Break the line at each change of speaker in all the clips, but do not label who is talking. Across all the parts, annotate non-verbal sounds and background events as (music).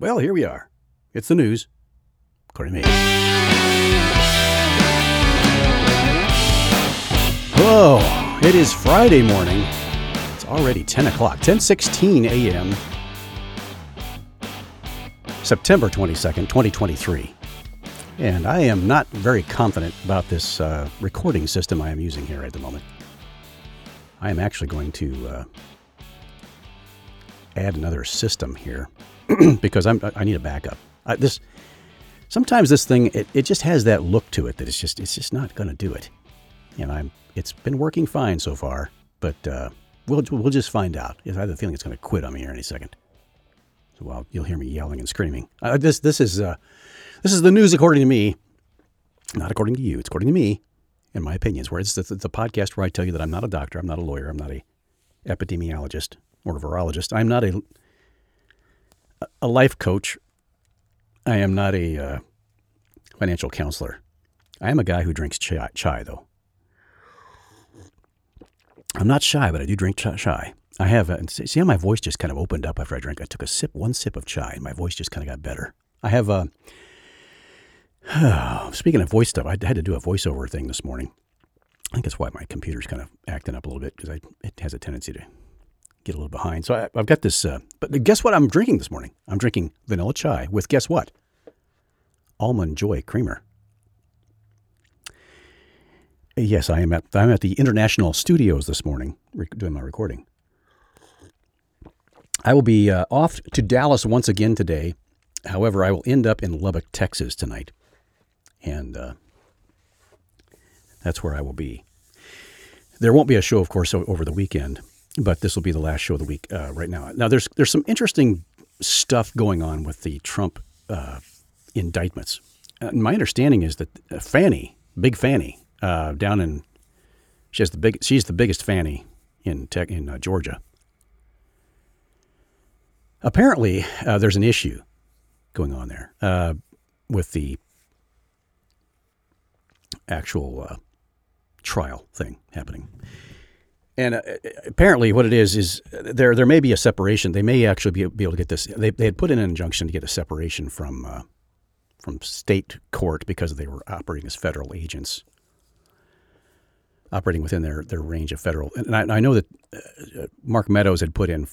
Well, here we are. It's the news, according to me. Hello. It is Friday morning. It's already 10 o'clock, 10:16 a.m. September 22nd, 2023. And I am not very confident about this uh, recording system I am using here at the moment. I am actually going to uh, add another system here (clears throat) because I'm, I need a backup. I, this sometimes this thing it, it just has that look to it that it's just it's just not going to do it. And I'm it's been working fine so far, but uh, we'll we'll just find out. I have the feeling it's going to quit on me here any second. So well, you'll hear me yelling and screaming. Uh, this this is uh, this is the news according to me, not according to you. It's according to me and my opinions. Where it's the, the podcast where I tell you that I'm not a doctor, I'm not a lawyer, I'm not a epidemiologist or a virologist. I'm not a a life coach. I am not a uh, financial counselor. I am a guy who drinks chai, chai, though. I'm not shy, but I do drink chai. I have, uh, see how my voice just kind of opened up after I drank. I took a sip, one sip of chai, and my voice just kind of got better. I have, uh, (sighs) speaking of voice stuff, I had to do a voiceover thing this morning. I think that's why my computer's kind of acting up a little bit because it has a tendency to get a little behind. So I, have got this, uh, but guess what I'm drinking this morning? I'm drinking vanilla chai with guess what? Almond Joy Creamer. Yes, I am at I'm at the International Studios this morning doing my recording. I will be uh, off to Dallas once again today. However, I will end up in Lubbock, Texas tonight, and uh, that's where I will be. There won't be a show, of course, over the weekend, but this will be the last show of the week uh, right now. Now, there's there's some interesting stuff going on with the Trump uh, indictments. And my understanding is that uh, Fannie, Big Fannie, uh, down in she has the big she's the biggest Fannie in tech, in uh, Georgia. Apparently, uh, there's an issue going on there uh, with the actual uh, trial thing happening. And uh, apparently, what it is is there there may be a separation. They may actually be, be able to get this. They, they had put in an injunction to get a separation from uh, from state court because they were operating as federal agents operating within their, their range of federal. And I, I know that uh, Mark Meadows had put in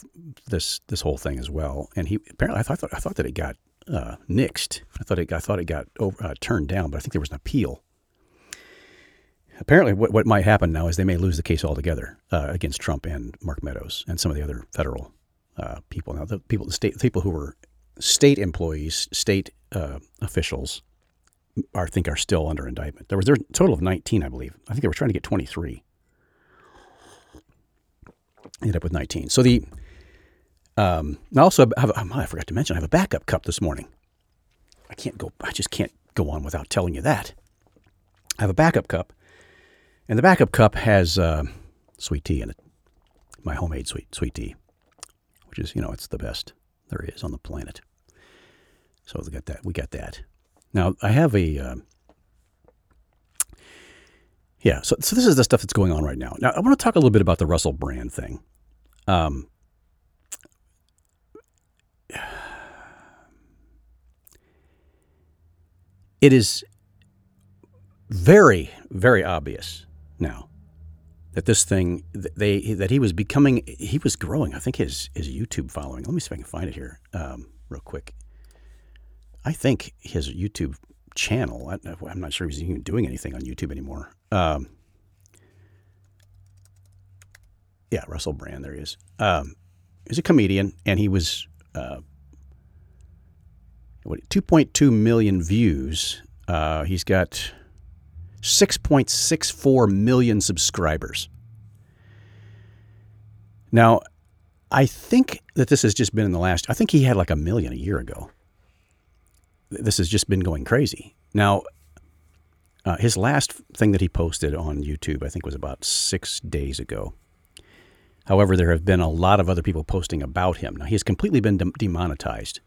this this whole thing as well, and he apparently I thought I thought that it got uh, nixed. I thought it I thought it got over, uh, turned down, but I think there was an appeal. Apparently, what, what might happen now is they may lose the case altogether uh, against Trump and Mark Meadows and some of the other federal uh, people. Now, the people, the state, people who were state employees, state uh, officials I think are still under indictment. There was there a total of 19, I believe. I think they were trying to get 23. Ended up with 19. So the um, I also have oh, I forgot to mention I have a backup cup this morning. I can't go. I just can't go on without telling you that. I have a backup cup, and the backup cup has uh, sweet tea in it. My homemade sweet sweet tea, which is you know it's the best there is on the planet. So we got that. We got that. Now, I have a. Uh, yeah, so, so this is the stuff that's going on right now. Now, I want to talk a little bit about the Russell Brand thing. Um, (sighs) it is very, very obvious now that this thing they that he was becoming he was growing. I think his his YouTube following. Let me see if I can find it here um, real quick. I think his YouTube channel. I, am not sure if he's even doing anything on YouTube anymore. Um, yeah, Russell Brand. There he is. Um, he's a comedian, and he was uh, what 2.2 million views. Uh, he's got 6.64 million subscribers. Now, I think that this has just been in the last. I think he had like a million a year ago this has just been going crazy. Now, uh, his last thing that he posted on YouTube, I think, was about six days ago. However, there have been a lot of other people posting about him. Now, he has completely been de- demonetized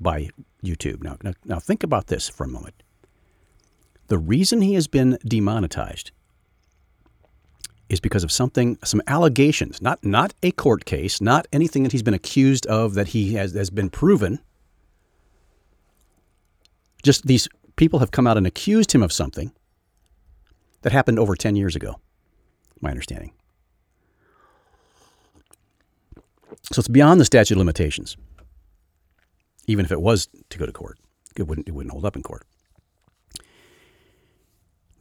by YouTube. Now, now, now, think about this for a moment. The reason he has been demonetized is because of something, some allegations, not not a court case, not anything that he's been accused of that he has has been proven Just these people have come out and accused him of something that happened over 10 years ago, my understanding. So it's beyond the statute of limitations. Even if it was to go to court, it wouldn't, it wouldn't hold up in court.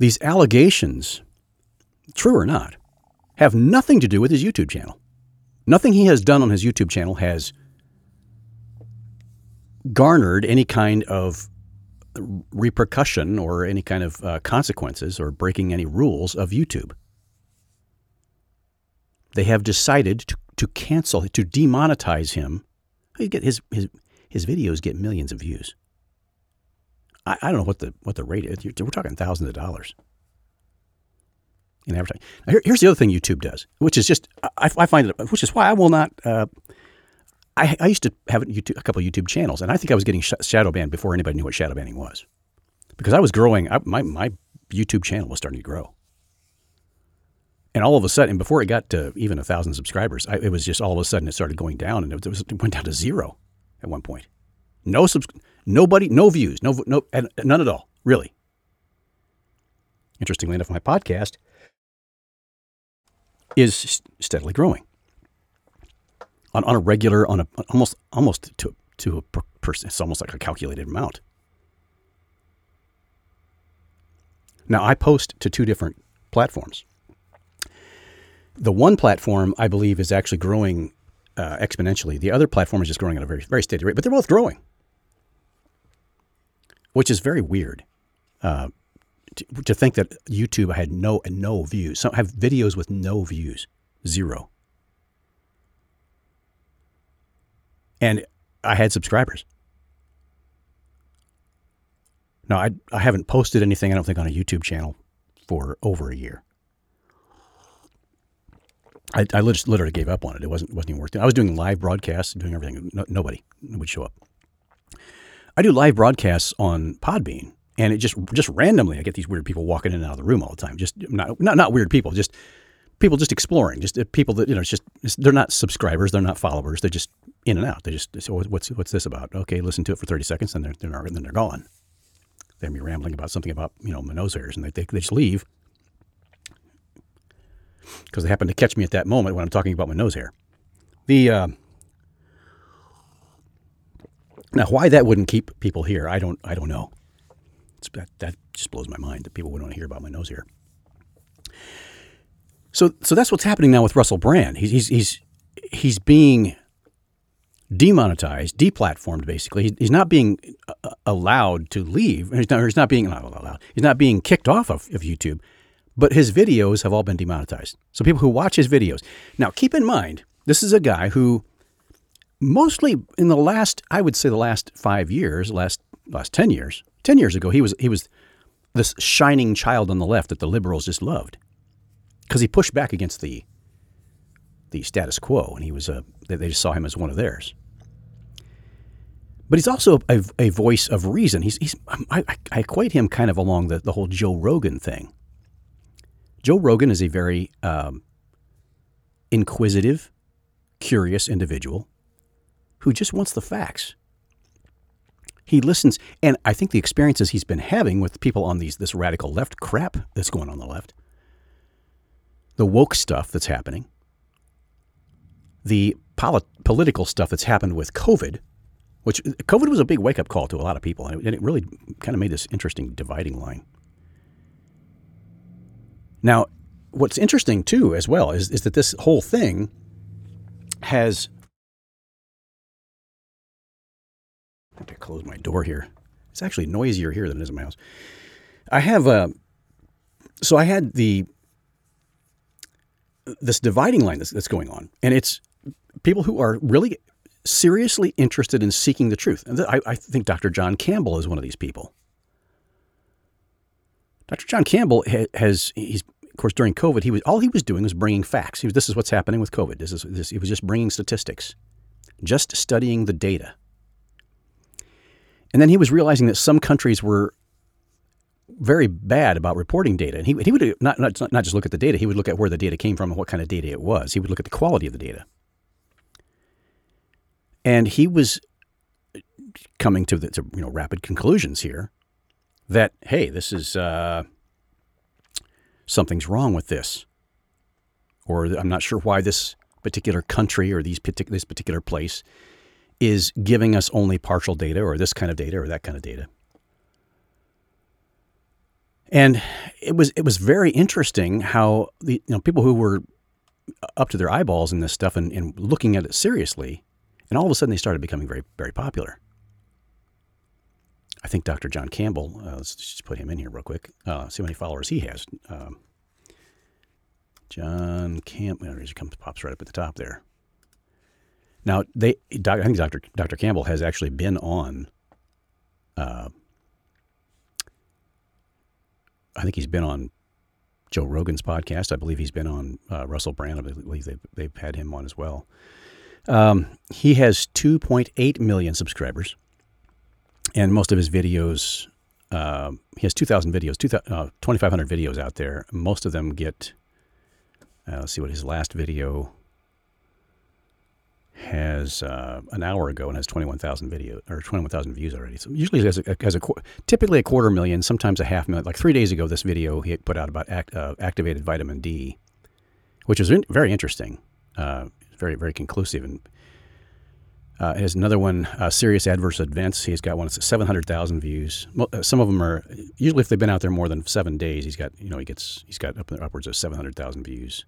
These allegations, true or not, have nothing to do with his YouTube channel. Nothing he has done on his YouTube channel has garnered any kind of repercussion or any kind of uh, consequences or breaking any rules of YouTube. They have decided to, to cancel, to demonetize him. His, his, his videos get millions of views. I, I don't know what the, what the rate is. We're talking thousands of dollars in advertising. Now, here, here's the other thing YouTube does, which is just, I, I find it, which is why I will not. Uh, I, I, used to have a, YouTube, a couple YouTube channels, and I think I was getting sh- shadow banned before anybody knew what shadow banning was, because I was growing. I, my my YouTube channel was starting to grow, and all of a sudden, before it got to even a thousand subscribers, it was just all of a sudden it started going down, and it, was, it went down to zero at one point. No subs, nobody, no views, no no, none at all, really. Interestingly enough, my podcast is steadily growing on, on a regular, on a almost almost to to a per person. It's almost like a calculated amount. Now I post to two different platforms. The one platform I believe is actually growing uh, exponentially. The other platform is just growing at a very very steady rate, but they're both growing, which is very weird. Uh, to, to, think that YouTube had no no views. Some have videos with no views, zero. And I had subscribers. Now I I haven't posted anything I don't think on a YouTube channel for over a year. I, I literally gave up on it. It wasn't wasn't even worth it. I was doing live broadcasts, doing everything. No, nobody would show up. I do live broadcasts on Podbean, and it just just randomly I get these weird people walking in and out of the room all the time. Just not not not weird people, just people just exploring, just uh, people that you know, it's just it's, they're not subscribers, they're not followers, they're just in and out. They just so what's what's this about? Okay, listen to it for thirty seconds, and they're they're then they're gone. They are me rambling about something about you know my nose hairs, and they they, they just leave because they happen to catch me at that moment when I'm talking about my nose hair. The uh, now why that wouldn't keep people here, I don't I don't know. That, that just blows my mind that people wouldn't want to hear about my nose here. So, so that's what's happening now with Russell Brand. He's, he's, he's, he's being demonetized, deplatformed, basically. He's, not being uh, allowed to leave. He's not, he's not being not allowed. He's not being kicked off of, of YouTube, but his videos have all been demonetized. So people who watch his videos. Now, keep in mind, this is a guy who mostly in the last, I would say the last five years, last, last 10 years, 10 years ago, he was, he was this shining child on the left that the liberals just loved because he pushed back against the, the status quo and he was a, they just saw him as one of theirs. But he's also a, a voice of reason. He's, he's I, I equate him kind of along the, the whole Joe Rogan thing. Joe Rogan is a very um, inquisitive, curious individual who just wants the facts. He listens, and I think the experiences he's been having with people on these this radical left crap that's going on the left, the woke stuff that's happening, the polit- political stuff that's happened with COVID, which COVID was a big wake up call to a lot of people, and it really kind of made this interesting dividing line. Now, what's interesting too, as well, is, is that this whole thing has have to close my door here. It's actually noisier here than it is in my house. I have a, uh, so I had the, this dividing line that's, that's going on, and it's people who are really seriously interested in seeking the truth. And I, I think Dr. John Campbell is one of these people. Dr. John Campbell has, he's, of course, during COVID, he was, all he was doing was bringing facts. Was, this is what's happening with COVID. This is, this, he was just bringing statistics, just studying the data. And then he was realizing that some countries were very bad about reporting data. And he, he would not, not, not just look at the data, he would look at where the data came from and what kind of data it was. He would look at the quality of the data. And he was coming to the to, you know rapid conclusions here that hey, this is uh, something's wrong with this, or I'm not sure why this particular country or these this particular place is giving us only partial data or this kind of data or that kind of data. And it was it was very interesting how the you know people who were up to their eyeballs in this stuff and, and looking at it seriously, and all of a sudden they started becoming very very popular. I think Dr. John Campbell. Uh, let's just put him in here real quick. Uh, see how many followers he has. Um, John Campbell. He comes pops right up at the top there. Now they, I think Dr. Dr. Campbell has actually been on. Uh, I think he's been on Joe Rogan's podcast. I believe he's been on uh, Russell Brand. I believe they've, they've had him on as well. Um, he has 2.8 million subscribers, and most of his videos, uh, he has 2,000 videos, 2, uh, 2,500 videos out there. Most of them get, uh, let's see what his last video has uh, an hour ago and has 21,000 video or 21,000 views already. So usually has a, has a typically a quarter million, sometimes a half million. Like three days ago, this video he put out about act, uh, activated vitamin D, which is very interesting, uh, very very conclusive. And uh, has another one, uh, serious adverse events. He's got one that's 700,000 views. Uh, some of them are usually if they've been out there more than seven days, he's got you know he gets he's got up, upwards of 700,000 views.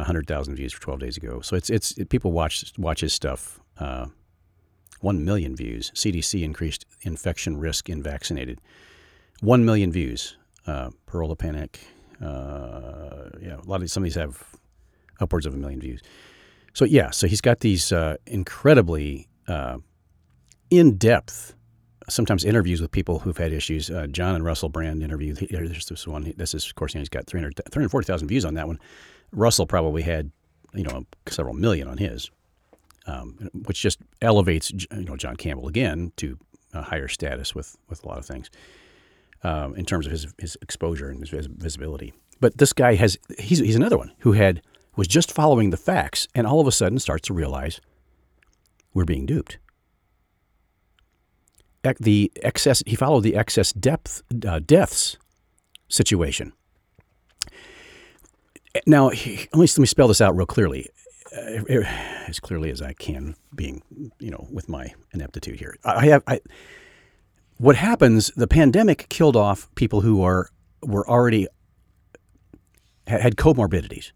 100,000 views for 12 days ago. So it's it's it, people watch watch his stuff. Uh, 1 million views. CDC increased infection risk in vaccinated. 1 million views. Uh, Pearl Panic. Uh, yeah, a lot of some of these have upwards of a million views. So yeah, so he's got these uh, incredibly uh, in-depth, sometimes interviews with people who've had issues. Uh, John and Russell Brand interview. There's this one. This is of course he's got 300, 340,000 views on that one. Russell probably had, you know, several million on his, um, which just elevates, you know, John Campbell again to a higher status with with a lot of things um, in terms of his his exposure and his visibility. But this guy has he's he's another one who had was just following the facts and all of a sudden starts to realize we're being duped. The excess he followed the excess depth uh, deaths situation now, let me, let me spell this out real clearly, uh, as clearly as I can, being, you know, with my ineptitude here. I have, I, what happens, the pandemic killed off people who are, were already, had comorbidities,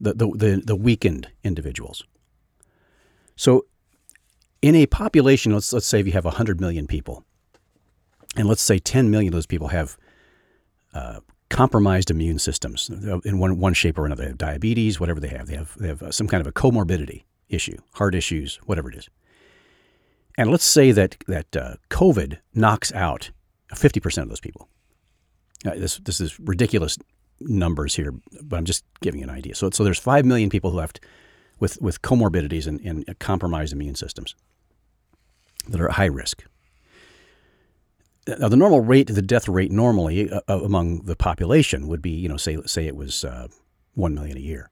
the, the, the, the weakened individuals. So in a population, let's, let's say if you have 100 million people, and let's say 10 million of those people have uh, compromised immune systems in one, one shape or another. They have diabetes, whatever they have. They have, they have some kind of a comorbidity issue, heart issues, whatever it is. And let's say that, that uh, COVID knocks out 50% of those people. Uh, this, this is ridiculous numbers here, but I'm just giving you an idea. So, so there's 5 million people left with, with comorbidities and, and compromised immune systems that are at high risk. Now, the normal rate, the death rate normally uh, uh, among the population would be, you know, say say it was uh, one million a year,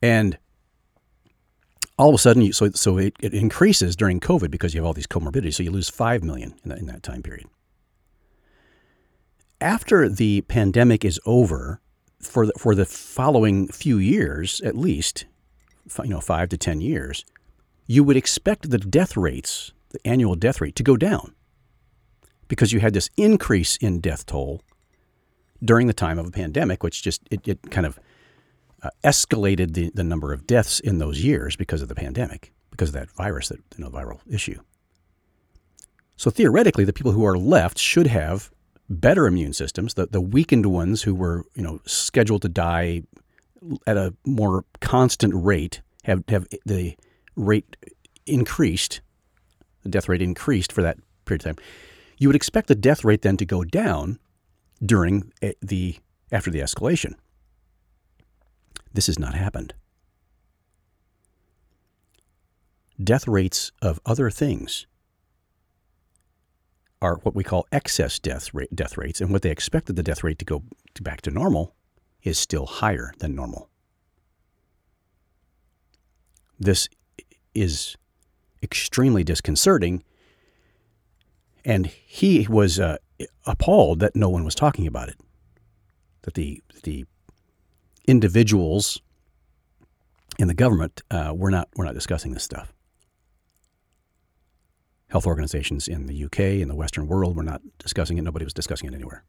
and all of a sudden, you, so so it, it, increases during COVID because you have all these comorbidities. So you lose five million in that, in that time period. After the pandemic is over, for the, for the following few years at least, you know, five to ten years, you would expect the death rates the annual death rate to go down because you had this increase in death toll during the time of a pandemic, which just it, it kind of uh, escalated the, the number of deaths in those years because of the pandemic, because of that virus, that you know, viral issue. So theoretically, the people who are left should have better immune systems. The, the weakened ones who were you know scheduled to die at a more constant rate have have the rate increased the death rate increased for that period of time, you would expect the death rate then to go down during eh, the after the escalation. This has not happened. Death rates of other things are what we call excess death rate, death rates, and what they expected the death rate to go back to normal is still higher than normal. This is extremely disconcerting. And he was uh, appalled that no one was talking about it, that the the individuals in the government uh, were not were not discussing this stuff. Health organizations in the UK in the Western world were not discussing it. Nobody was discussing it anywhere.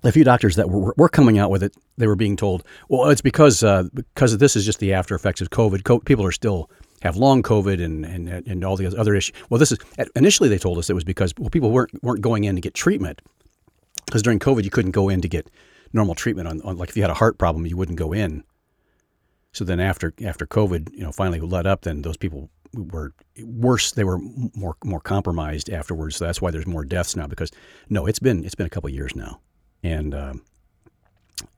The few doctors that were, were coming out with it, they were being told, "Well, it's because uh, because this is just the after effects of COVID. Co- people are still have long COVID and, and and all the other issues." Well, this is initially they told us it was because well, people weren't weren't going in to get treatment because during COVID you couldn't go in to get normal treatment on, on like if you had a heart problem you wouldn't go in. So then after after COVID, you know, finally let up, then those people were worse. They were more more compromised afterwards. So that's why there's more deaths now. Because no, it's been it's been a couple years now, and um,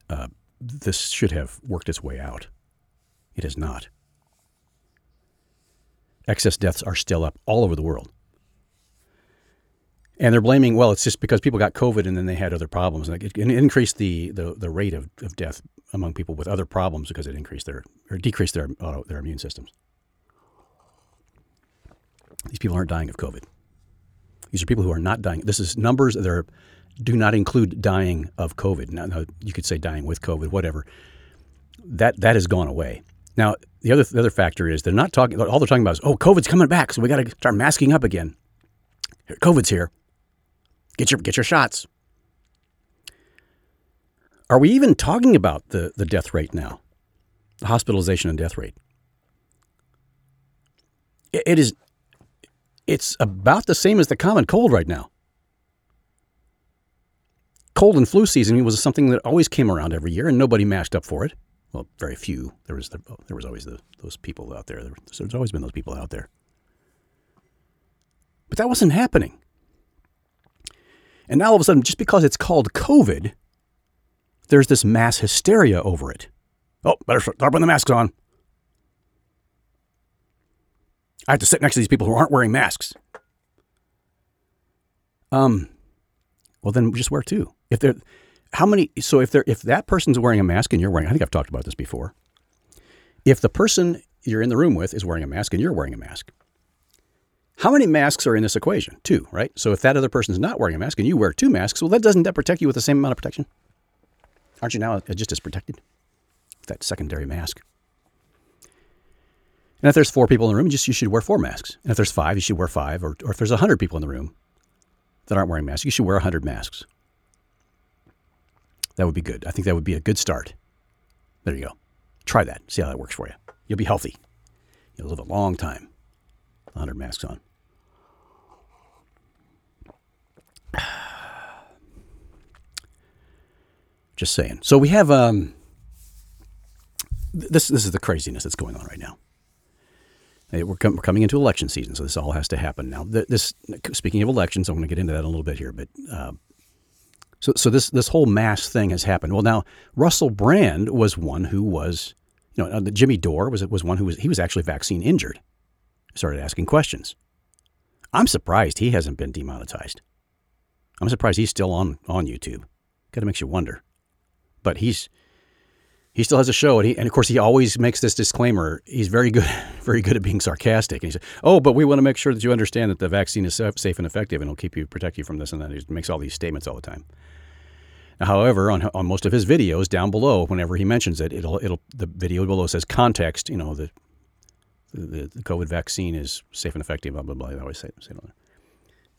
uh, this should have worked its way out. It has not. Excess deaths are still up all over the world. And they're blaming, well, it's just because people got COVID and then they had other problems. And it increased the, the, the rate of, of death among people with other problems because it increased their, or decreased their, uh, their immune systems. These people aren't dying of COVID. These are people who are not dying. This is numbers that are, do not include dying of COVID. Now, now, you could say dying with COVID, whatever. That, that has gone away. Now, the other, the other factor is they're not talking, all they're talking about is, oh, COVID's coming back, so we got to start masking up again. COVID's here. Get your get your shots. Are we even talking about the, the death rate now? The hospitalization and death rate. It, it is it's about the same as the common cold right now. Cold and flu season was something that always came around every year, and nobody masked up for it. Well, very few. There was the, there was always the, those people out there. There's always been those people out there. But that wasn't happening. And now all of a sudden, just because it's called COVID, there's this mass hysteria over it. Oh, better start putting the masks on. I have to sit next to these people who aren't wearing masks. Um, well then just wear two. If they're how many so if they're if that person's wearing a mask and you're wearing I think I've talked about this before. If the person you're in the room with is wearing a mask and you're wearing a mask, how many masks are in this equation? Two, right? So if that other person is not wearing a mask and you wear two masks, well, that doesn't that protect you with the same amount of protection? Aren't you now uh, just as protected? That secondary mask. And if there's four people in the room, just you should wear four masks. And if there's five, you should wear five. Or, or if there's a hundred people in the room that aren't wearing masks, you should wear a hundred masks. That would be good. I think that would be a good start. There you go. Try that. See how that works for you. You'll be healthy. You'll live a long time. 100 masks on. (sighs) Just saying. So we have um, this. This is the craziness that's going on right now. We're, com- we're coming into election season, so this all has to happen now. This, speaking of elections, I'm going to get into that in a little bit here, but uh, so so this this whole mass thing has happened. Well, now Russell Brand was one who was, you know, uh, Jimmy Dore was was one who was he was actually vaccine injured started asking questions. I'm surprised he hasn't been demonetized. I'm surprised he's still on, on YouTube. Kind of makes you wonder. But he's he still has a show, and he and of course he always makes this disclaimer. He's very good, (laughs) very good at being sarcastic. And he said, "Oh, but we want to make sure that you understand that the vaccine is safe and effective, and it'll keep you protect you from this and that." He makes all these statements all the time. However, on on most of his videos down below, whenever he mentions it, it'll it'll the video below says context. You know the the, the COVID vaccine is safe and effective, blah, blah, blah. Always say, say it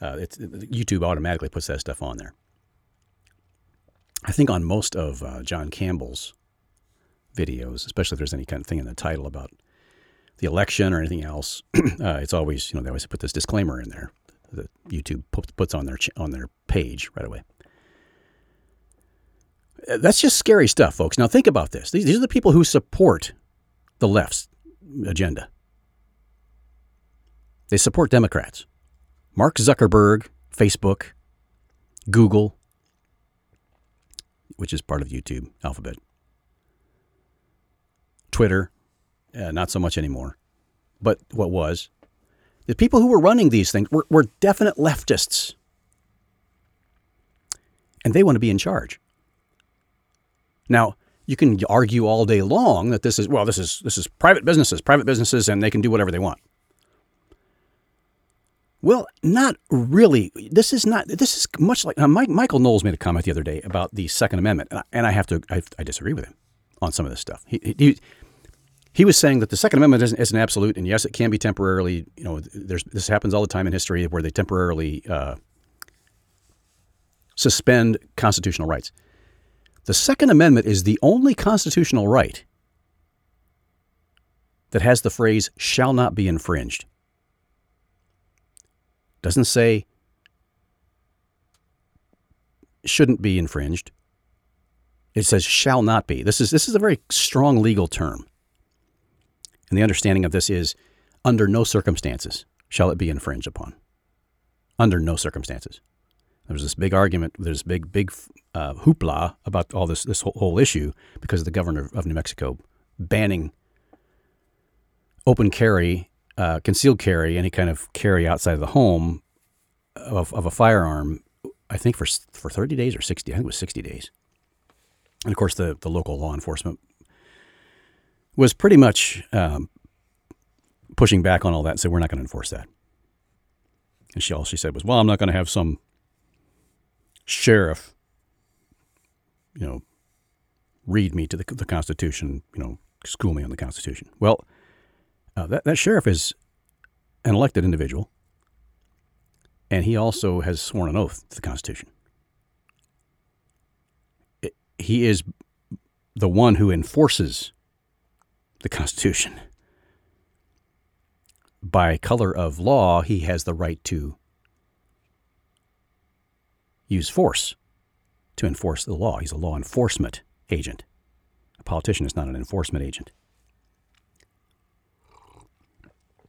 uh, it's, YouTube automatically puts that stuff on there. I think on most of uh, John Campbell's videos, especially if there's any kind of thing in the title about the election or anything else, (clears throat) uh, it's always, you know, they always put this disclaimer in there that YouTube puts on their, on their page right away. That's just scary stuff, folks. Now, think about this. These, these are the people who support the left's agenda. They support Democrats. Mark Zuckerberg, Facebook, Google, which is part of YouTube, Alphabet, Twitter, uh, not so much anymore, but what was. The people who were running these things were, were definite leftists. And they want to be in charge. Now, You can argue all day long that this is well, this is this is private businesses, private businesses, and they can do whatever they want. Well, not really. This is not. This is much like Mike, Michael Knowles made a comment the other day about the Second Amendment, and I, and I have to. I, I, disagree with him on some of this stuff. He, he, he was saying that the Second Amendment isn't, isn't, absolute, and yes, it can be temporarily. You know, there's this happens all the time in history where they temporarily uh, suspend constitutional rights. The Second Amendment is the only constitutional right that has the phrase "shall not be infringed." Doesn't say shouldn't be infringed. It says shall not be. This is this is a very strong legal term. And the understanding of this is under no circumstances shall it be infringed upon. Under no circumstances. There was this big argument, there's big, big uh, hoopla about all this, this whole, whole issue because of the governor of New Mexico banning open carry uh, concealed carry, any kind of carry outside of the home of, of a firearm, I think for for 30 days or 60, I think it was 60 days. And of course, the, the local law enforcement was pretty much um, pushing back on all that and said, we're not going to enforce that. And she all she said was, well, I'm not going to have some sheriff, you know, read me to the, the Constitution, you know, school me on the Constitution. Well, uh, that, that sheriff is an elected individual, and he also has sworn an oath to the Constitution. It, he is the one who enforces the Constitution. By color of law, he has the right to use force to enforce the law. He's a law enforcement agent. A politician is not an enforcement agent.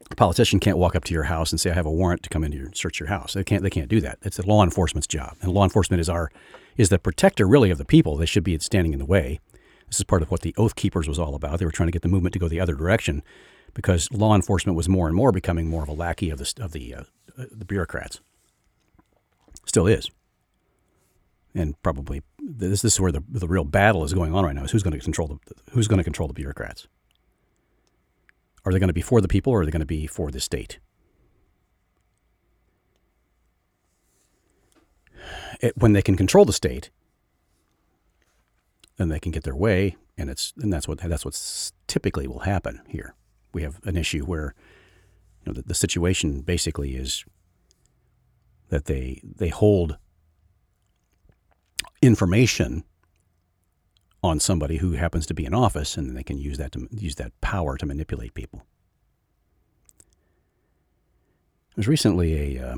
A politician can't walk up to your house and say, "I have a warrant to come into your search your house." They can't. They can't do that. It's the law enforcement's job, and law enforcement is our is the protector really of the people. They should be standing in the way. This is part of what the Oath Keepers was all about. They were trying to get the movement to go the other direction because law enforcement was more and more becoming more of a lackey of the of the uh, the bureaucrats. Still is, and probably this, this is where the the real battle is going on right now. Is who's going to control the who's going to control the bureaucrats. Are they going to be for the people or are they going to be for the state? It, when they can control the state, then they can get their way, and it's and that's what that's what typically will happen here. We have an issue where you know the, the situation basically is that they they hold information on somebody who happens to be in office, and then they can use that to use that power to manipulate people. There was recently a uh,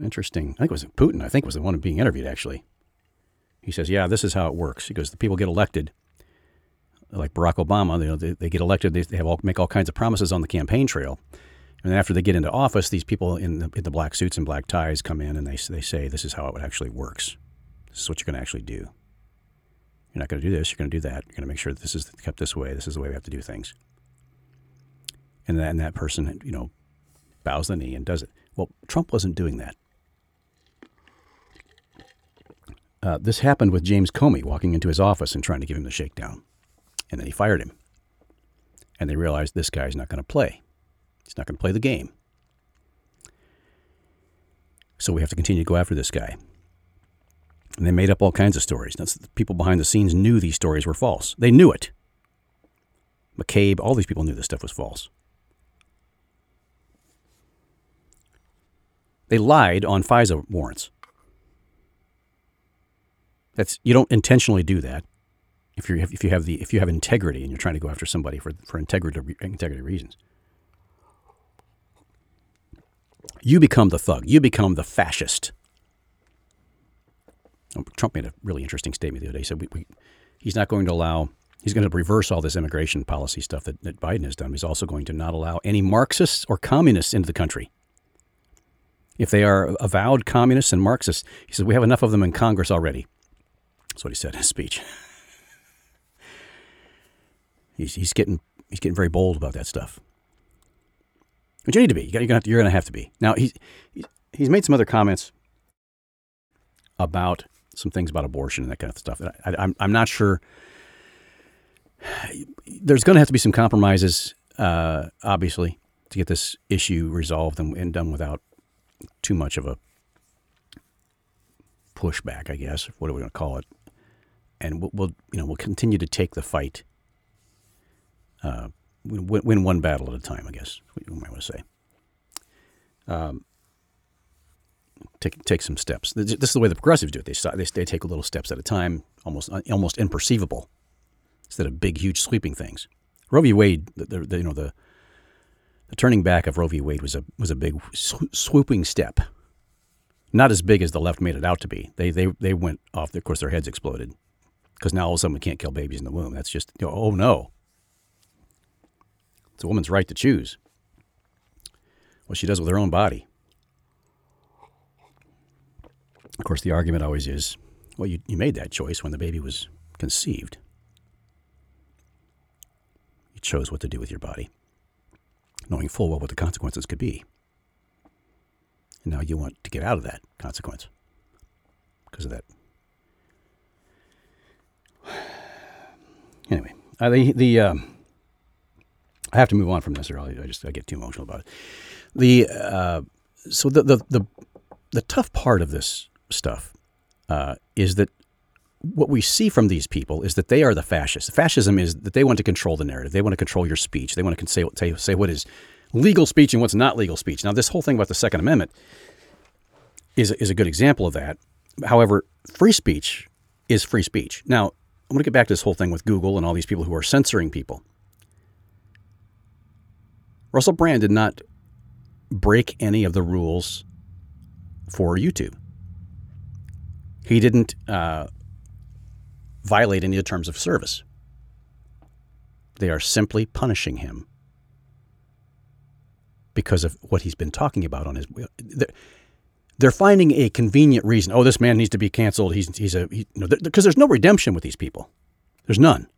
interesting. I think it was Putin. I think was the one being interviewed actually. He says, "Yeah, this is how it works." He goes, "The people get elected, like Barack Obama. They, they get elected. They, they have all, make all kinds of promises on the campaign trail." And then after they get into office, these people in the, in the black suits and black ties come in and they, they say, This is how it actually works. This is what you're going to actually do. You're not going to do this. You're going to do that. You're going to make sure that this is kept this way. This is the way we have to do things. And that person, you know, bows the knee and does it. Well, Trump wasn't doing that. Uh, this happened with James Comey walking into his office and trying to give him the shakedown. And then he fired him. And they realized this guy's not going to play. He's not going to play the game. So we have to continue to go after this guy. And they made up all kinds of stories. The people behind the scenes knew these stories were false. They knew it. McCabe, all these people knew this stuff was false. They lied on FISA warrants. That's you don't intentionally do that. If you if you have the if you have integrity and you're trying to go after somebody for for integrity integrity reasons. You become the thug. You become the fascist Oh, Trump made a really interesting statement the other day. He said we, we, he's not going to allow, he's going to reverse all this immigration policy stuff that, that Biden has done. He's also going to not allow any Marxists or communists into the country. If they are avowed communists and Marxists, he said, we have enough of them in Congress already. That's what he said in his speech. (laughs) he's, he's, getting, he's getting very bold about that stuff. But you need to be. You're going to, have to be. Now, he's, he's made some other comments about some things about abortion and that kind of stuff. I, am I'm not sure there's going to have to be some compromises, uh, obviously, to get this issue resolved and, and done without too much of a pushback, I guess. What are we going to call it? And we'll, we'll, you know, we'll continue to take the fight, uh, win, win, one battle at a time. I guess what you might want to say. Um, take take some steps. This is the way the progressives do it. They they, they take little steps at a time, almost uh, almost imperceivable, instead of big, huge, sweeping things. Roe v. Wade, the, the, you know the the turning back of Roe v. Wade was a was a big swooping step. Not as big as the left made it out to be. They they they went off. Of course, their heads exploded because now all of a sudden we can't kill babies in the womb. That's just you know, oh no. It's a woman's right to choose what she does with her own body. Of course, the argument always is, well, you, you made that choice when the baby was conceived. You chose what to do with your body knowing full well what the consequences could be. And now you want to get out of that consequence because of that. (sighs) Anyway, uh, the the um, I have to move on from this, or I just I get too emotional about it. The uh, so the, the the the tough part of this stuff uh, is that what we see from these people is that they are the fascists. Fascism is that they want to control the narrative. They want to control your speech. They want to say, say, say what is legal speech and what's not legal speech. Now, this whole thing about the Second Amendment is, is a good example of that. However, free speech is free speech. Now, I'm going to get back to this whole thing with Google and all these people who are censoring people. Russell Brand did not break any of the rules for YouTube. He didn't uh, violate any of the terms of service. They are simply punishing him because of what he's been talking about on his. They're, finding a convenient reason. Oh, this man needs to be canceled. He's he's a he, you know because there's no redemption with these people. There's none.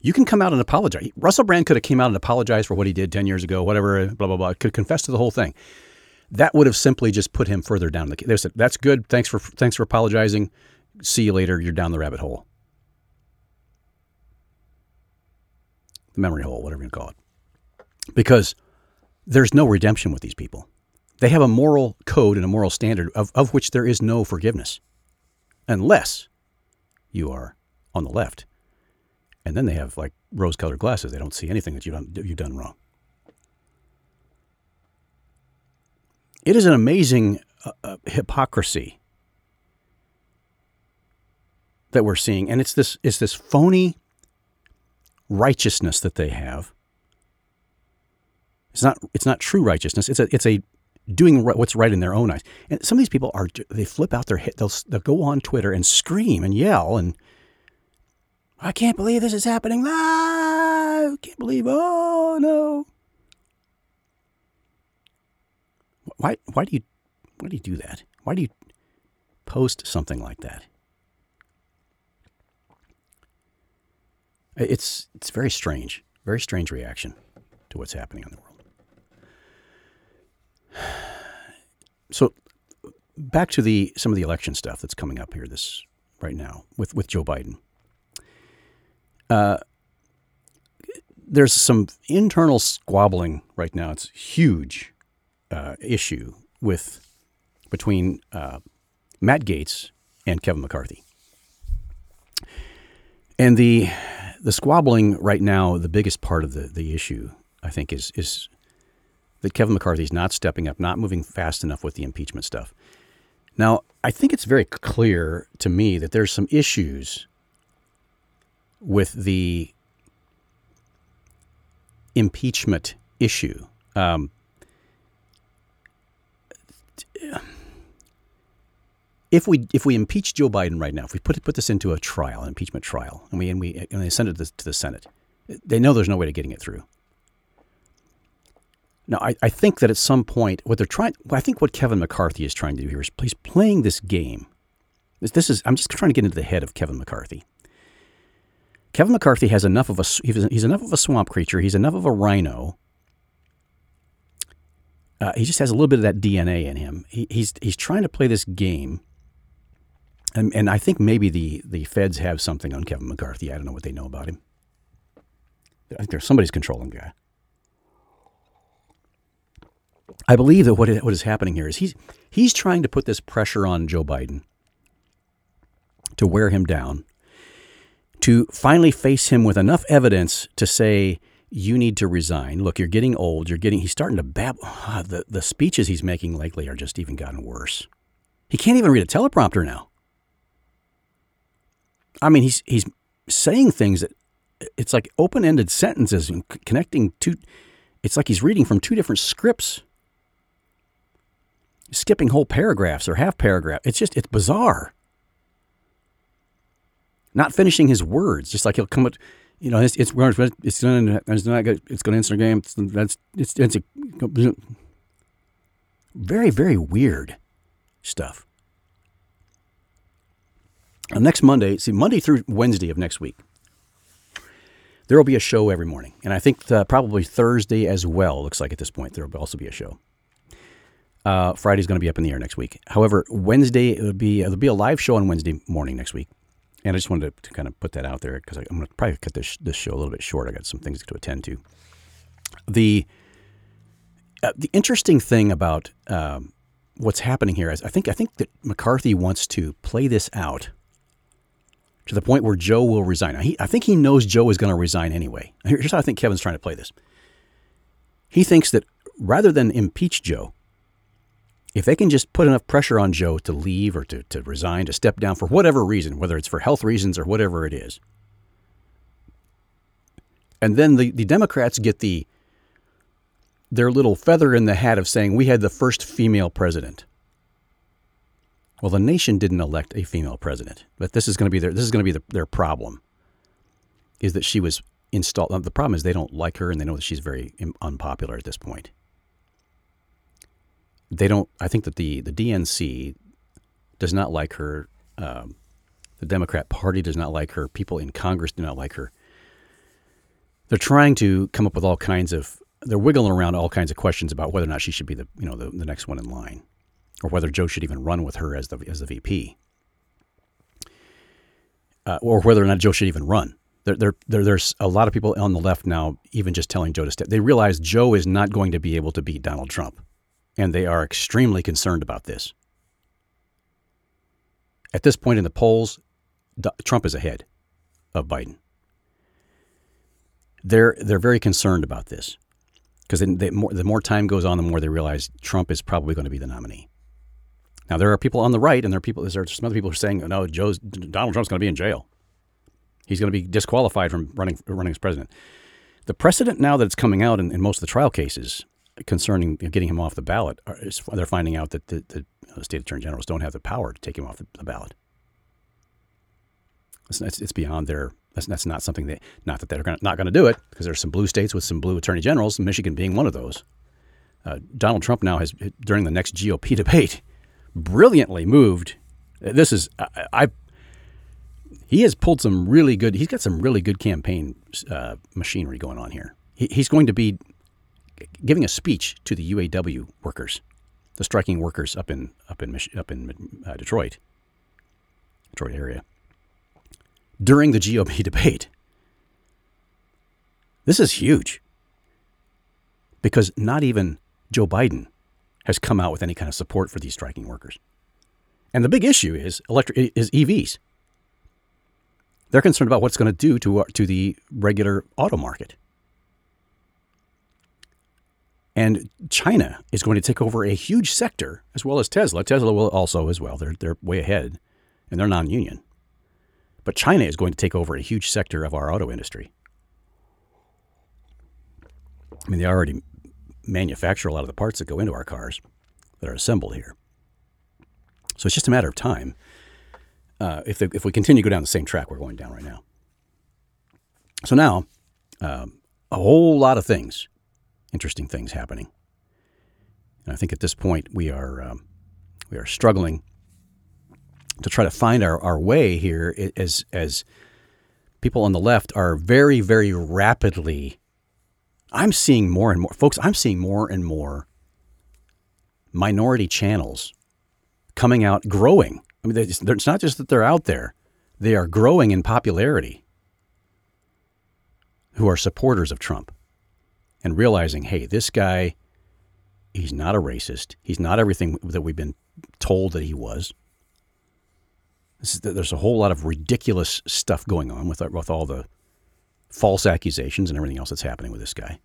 You can come out and apologize. Russell Brand could have came out and apologized for what he did ten years ago, whatever, blah blah blah. Could confess to the whole thing. That would have simply just put him further down the. They said, "That's good. Thanks for thanks for apologizing see you later, you're down the rabbit hole. The memory hole, whatever you call it. Because there's no redemption with these people. They have a moral code and a moral standard of, of which there is no forgiveness unless you are on the left. And then they have like rose colored glasses. They don't see anything that you've done, you've done wrong. It is an amazing uh, uh, hypocrisy that we're seeing, and it's this it's this phony righteousness that they have. It's not it's not true righteousness. It's a it's a doing what's right in their own eyes. And some of these people are they flip out their head. They'll they'll go on Twitter and scream and yell and I can't believe this is happening. Ah, I can't believe. Oh no. Why why do you why do you do that? Why do you post something like that? It's it's very strange, very strange reaction to what's happening in the world. (sighs) So back to the some of the election stuff that's coming up here this right now with with Joe Biden. Uh, there's some internal squabbling right now. It's huge uh, issue with between uh, Matt Gaetz and Kevin McCarthy. And the the squabbling right now, the biggest part of the, the issue, I think, is is that Kevin McCarthy is not stepping up, not moving fast enough with the impeachment stuff. Now, I think it's very clear to me that there's some issues with the impeachment issue. Um, if we if we impeach Joe Biden right now, if we put put this into a trial, an impeachment trial, and we and we and they send it to the, Senate, they know there's no way to getting it through. Now, I, I think that at some point, what they're trying, I think what Kevin McCarthy is trying to do here is he's playing this game. This, this is I'm just trying to get into the head of Kevin McCarthy. Kevin McCarthy has enough of a he's enough of a swamp creature. He's enough of a RINO. Uh, he just has a little bit of that DNA in him. He, he's he's trying to play this game and, and I think maybe the, the feds have something on Kevin McCarthy. I don't know what they know about him. I think there's somebody's controlling guy. I believe that what is, what is happening here is he's he's trying to put this pressure on Joe Biden to wear him down, to finally face him with enough evidence to say you need to resign. Look, you're getting old. You're getting. He's starting to babble. Ah, the the speeches he's making lately are just even gotten worse. He can't even read a teleprompter now. I mean, he's he's saying things that it's like open-ended sentences and connecting two. It's like he's reading from two different scripts, skipping whole paragraphs or half paragraph. It's just it's bizarre. Not finishing his words, just like he'll come at, you know, it's it's it's going it's not. It's going to game. It's, that's it's it's a, very very weird stuff. Now, next Monday, see Monday through Wednesday of next week, there will be a show every morning, and I think uh, probably Thursday as well. Looks like at this point there will also be a show. Uh, Friday's going to be up in the air next week. However, Wednesday it'll be it'll be a live show on Wednesday morning next week, and I just wanted to, to kind of put that out there because I'm going to probably cut this this show a little bit short. I got some things to attend to. The uh, the interesting thing about um, what's happening here is I think I think that McCarthy wants to play this out to the point where Joe will resign. He, I think he knows Joe is going to resign anyway. Here's how I think Kevin's trying to play this. He thinks that rather than impeach Joe, if they can just put enough pressure on Joe to leave or to, to resign, to step down for whatever reason, whether it's for health reasons or whatever it is, and then the, the Democrats get the their little feather in the hat of saying we had the first female president. Well, the nation didn't elect a female president, but this is going to be their this is going to be the, their problem. Is that she was installed? The problem is they don't like her, and they know that she's very unpopular at this point. They don't. I think that the the DNC does not like her. Um, the Democrat Party does not like her. People in Congress do not like her. They're trying to come up with all kinds of. They're wiggling around all kinds of questions about whether or not she should be the you know the, the next one in line or whether Joe should even run with her as the as the VP, uh, or whether or not Joe should even run. There, there, there, there's a lot of people on the left now, even just telling Joe to step. They realize Joe is not going to be able to beat Donald Trump, and they are extremely concerned about this. At this point in the polls, Trump is ahead of Biden. They're they're very concerned about this because the more, time goes on, the more they realize Trump is probably going to be the nominee. Now there are people on the right, and there are people. There are some other people who are saying, "No, Joe's Donald Trump's going to be in jail. He's going to be disqualified from running running as president." The precedent now that it's coming out in, in most of the trial cases concerning getting him off the ballot, is, they're finding out that the, the, the, state attorney generals don't have the power to take him off the, ballot. It's, it's, it's, beyond their. That's, that's not something they. Not that they're gonna, not going to do it because there's some blue states with some blue attorney generals, Michigan being one of those. Uh, Donald Trump now has during the next GOP debate brilliantly moved. This is I, I he has pulled some really good. He's got some really good campaign uh, machinery going on here. He, he's going to be giving a speech to the UAW workers, the striking workers up in up in up in uh, Detroit, Detroit area, during the GOP (laughs) debate. This is huge because not even Joe Biden has come out with any kind of support for these striking workers. And the big issue is electric is EVs. They're concerned about what's going to do to to the regular auto market. And China is going to take over a huge sector as well as Tesla. Tesla will also as well. They're they're way ahead and they're non-union. But China is going to take over a huge sector of our auto industry. I mean, they already manufacture a lot of the parts that go into our cars that are assembled here. So it's just a matter of time. Uh, if, if we continue to go down the same track we're going down right now. So now, um, a whole lot of things, interesting things happening. And I think at this point we are um, we are struggling to try to find our, our way here as as people on the left are very very rapidly I'm seeing more and more, folks, I'm seeing more and more minority channels coming out, growing. I mean, it's not just that they're out there, they are growing in popularity. who are supporters of Trump and realizing, hey, this guy, he's not a racist. He's not everything that we've been told that he was. Is, there's a whole lot of ridiculous stuff going on with, with all the false accusations and everything else that's happening with this guy.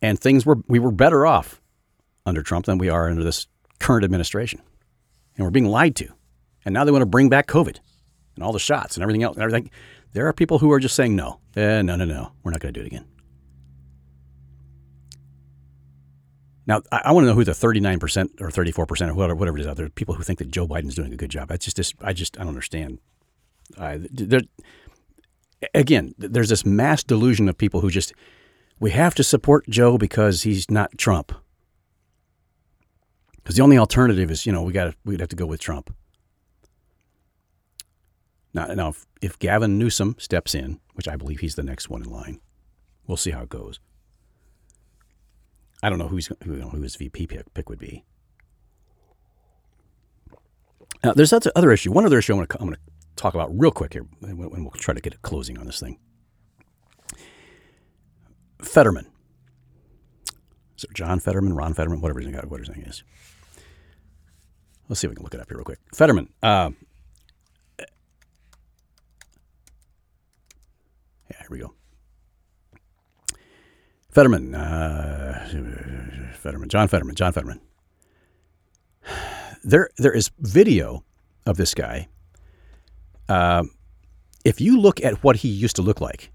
And things were, we were better off under Trump than we are under this current administration. And we're being lied to. And now they want to bring back COVID and all the shots and everything else and everything. There are people who are just saying, no, eh, no, no, no, we're not going to do it again. Now, I, I want to know who the 39% or 34% or whatever, whatever it is out there, people who think that Joe Biden's doing a good job. That's just, I just, I don't understand. I, there, again, there's this mass delusion of people who just, we have to support Joe because he's not Trump. Because the only alternative is, you know, we got we'd have to go with Trump. Now, if Gavin Newsom steps in, which I believe he's the next one in line, we'll see how it goes. I don't know who's who, who his VP pick, pick would be. Now, there's that other issue. One other issue I'm going to talk about real quick here, and we'll try to get a closing on this thing. Fetterman. It John Fetterman, Ron Fetterman, whatever his name, his name is. Let's see if we can look it up here real quick. Fetterman. Uh, yeah, here we go. Fetterman, uh, Fetterman, John Fetterman, John Fetterman. There, there is video of this guy. Uh, if you look at what he used to look like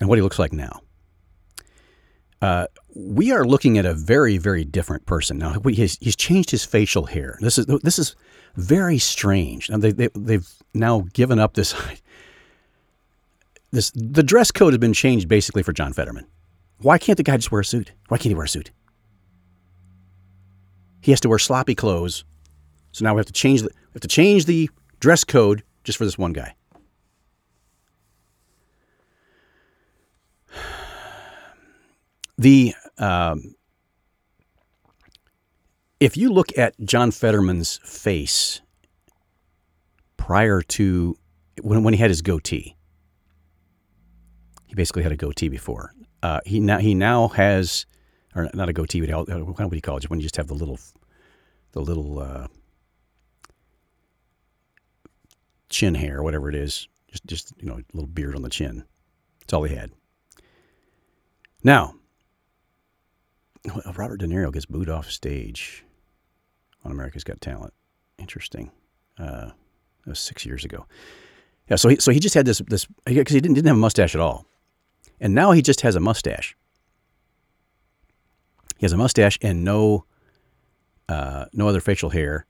and what he looks like now, uh, we are looking at a very, very different person now. He's, he's changed his facial hair. This is this is very strange. And they, they, they've now given up this (laughs) this the dress code has been changed basically for John Fetterman. Why can't the guy just wear a suit? Why can't he wear a suit? He has to wear sloppy clothes. So now we have to change the have to change the dress code just for this one guy. (sighs) The um, if you look at John Fetterman's face prior to when, when he had his goatee, basically had a goatee before. Uh, he now he now has, or not a goatee, but what do you call it? When you just have the little, the little uh, chin hair, whatever it is, just just you know, a little beard on the chin. That's all he had. Now, (laughs) Robert De Niro gets booed off stage on America's Got Talent. Interesting. Uh, that was six years ago. Yeah, so he, so he just had this this because he didn't didn't have a mustache at all. And now he just has a mustache. He has a mustache and no uh, no other facial hair.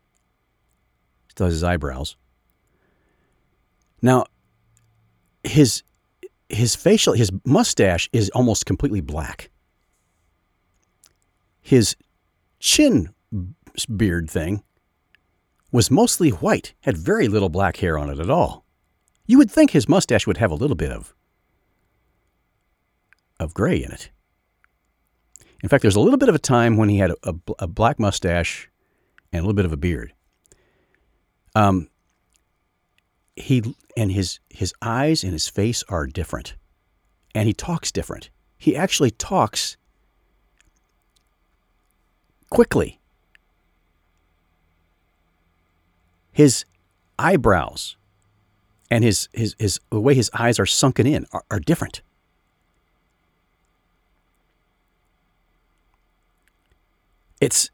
Still has his eyebrows. Now, his his facial his mustache is almost completely black. His chin beard thing was mostly white, had very little black hair on it at all. You would think his mustache would have a little bit of of gray in it. In fact, there's a little bit of a time when he had a, a, a black mustache and a little bit of a beard. Um, he and his his eyes and his face are different, and he talks different. He actually talks quickly. His eyebrows and his his his the way his eyes are sunken in are, are different. It's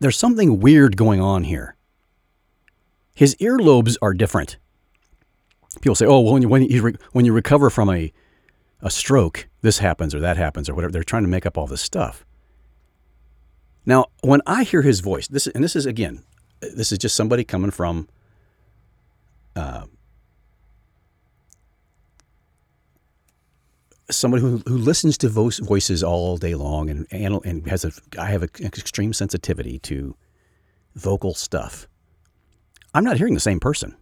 there's something weird going on here. His earlobes are different. People say, "Oh, well, when you when you, when you recover from a a stroke, this happens or that happens or whatever." They're trying to make up all this stuff. Now, when I hear his voice, this and this is again, this is just somebody coming from uh, somebody who, who listens to voice, voices all day long and, and, and has a, I have an extreme sensitivity to vocal stuff. I'm not hearing the same person.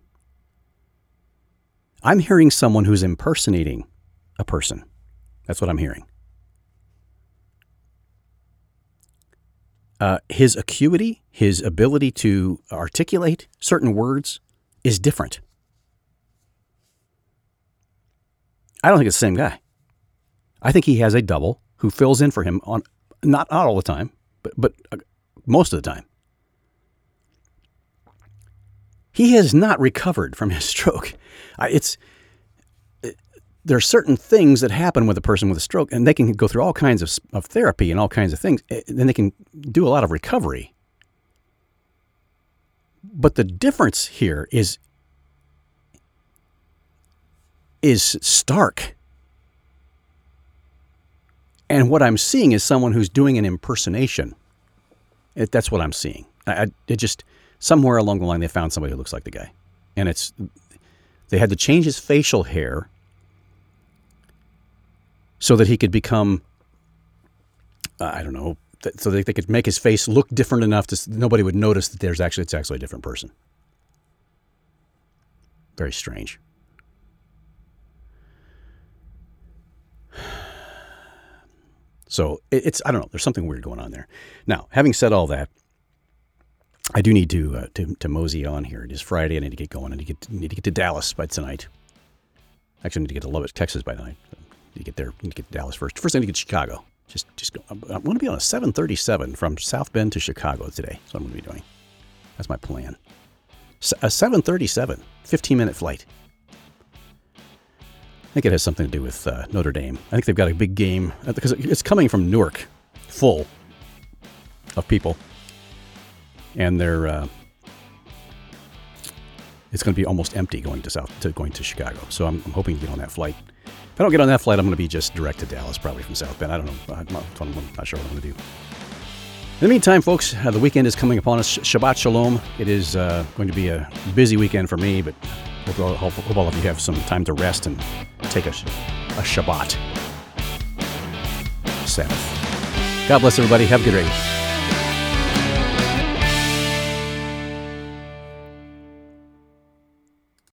I'm hearing someone who's impersonating a person. That's what I'm hearing. Uh, his acuity, his ability to articulate certain words is different. I don't think it's the same guy. I think he has a double who fills in for him on not, not all the time, but but uh, most of the time. He has not recovered from his (laughs) stroke. It's it, there are certain things that happen with a person with a stroke, and they can go through all kinds of, of therapy and all kinds of things. Then they can do a lot of recovery. But the difference here is is stark. And what I'm seeing is someone who's doing an impersonation. It, that's what I'm seeing. I, I, it just somewhere along the line they found somebody who looks like the guy, and it's they had to change his facial hair so that he could become uh, I don't know so that they could make his face look different enough to nobody would notice that there's actually it's actually a different person. Very strange. So it's I don't know. There's something weird going on there. Now, having said all that, I do need to uh, to, to mosey on here. It is Friday. I need to get going. I need to get, need to get to Dallas by tonight. Actually, I need to get to Lubbock, Texas by tonight. I need to get there. I need to get to Dallas first. First, I need to get to Chicago. Just just go. I want to be on a 737 from South Bend to Chicago today. That's what I'm going to be doing. That's my plan. A 737, 15 minute flight. I think it has something to do with uh, Notre Dame. I think they've got a big game uh, because it's coming from Newark, full of people, and they're uh, it's going to be almost empty going to South to going to Chicago. So I'm, I'm, hoping to get on that flight. If I don't get on that flight, I'm going to be just direct to Dallas, probably from South Bend. I don't know. I'm not, I'm not sure what I'm going to do. In the meantime, folks, uh, the weekend is coming upon us. Shabbat Shalom. It is uh, going to be a busy weekend for me, but hope hope, hope all of you have some time to rest and take a, a Shabbat. Sabbath. God bless everybody. Have a good day.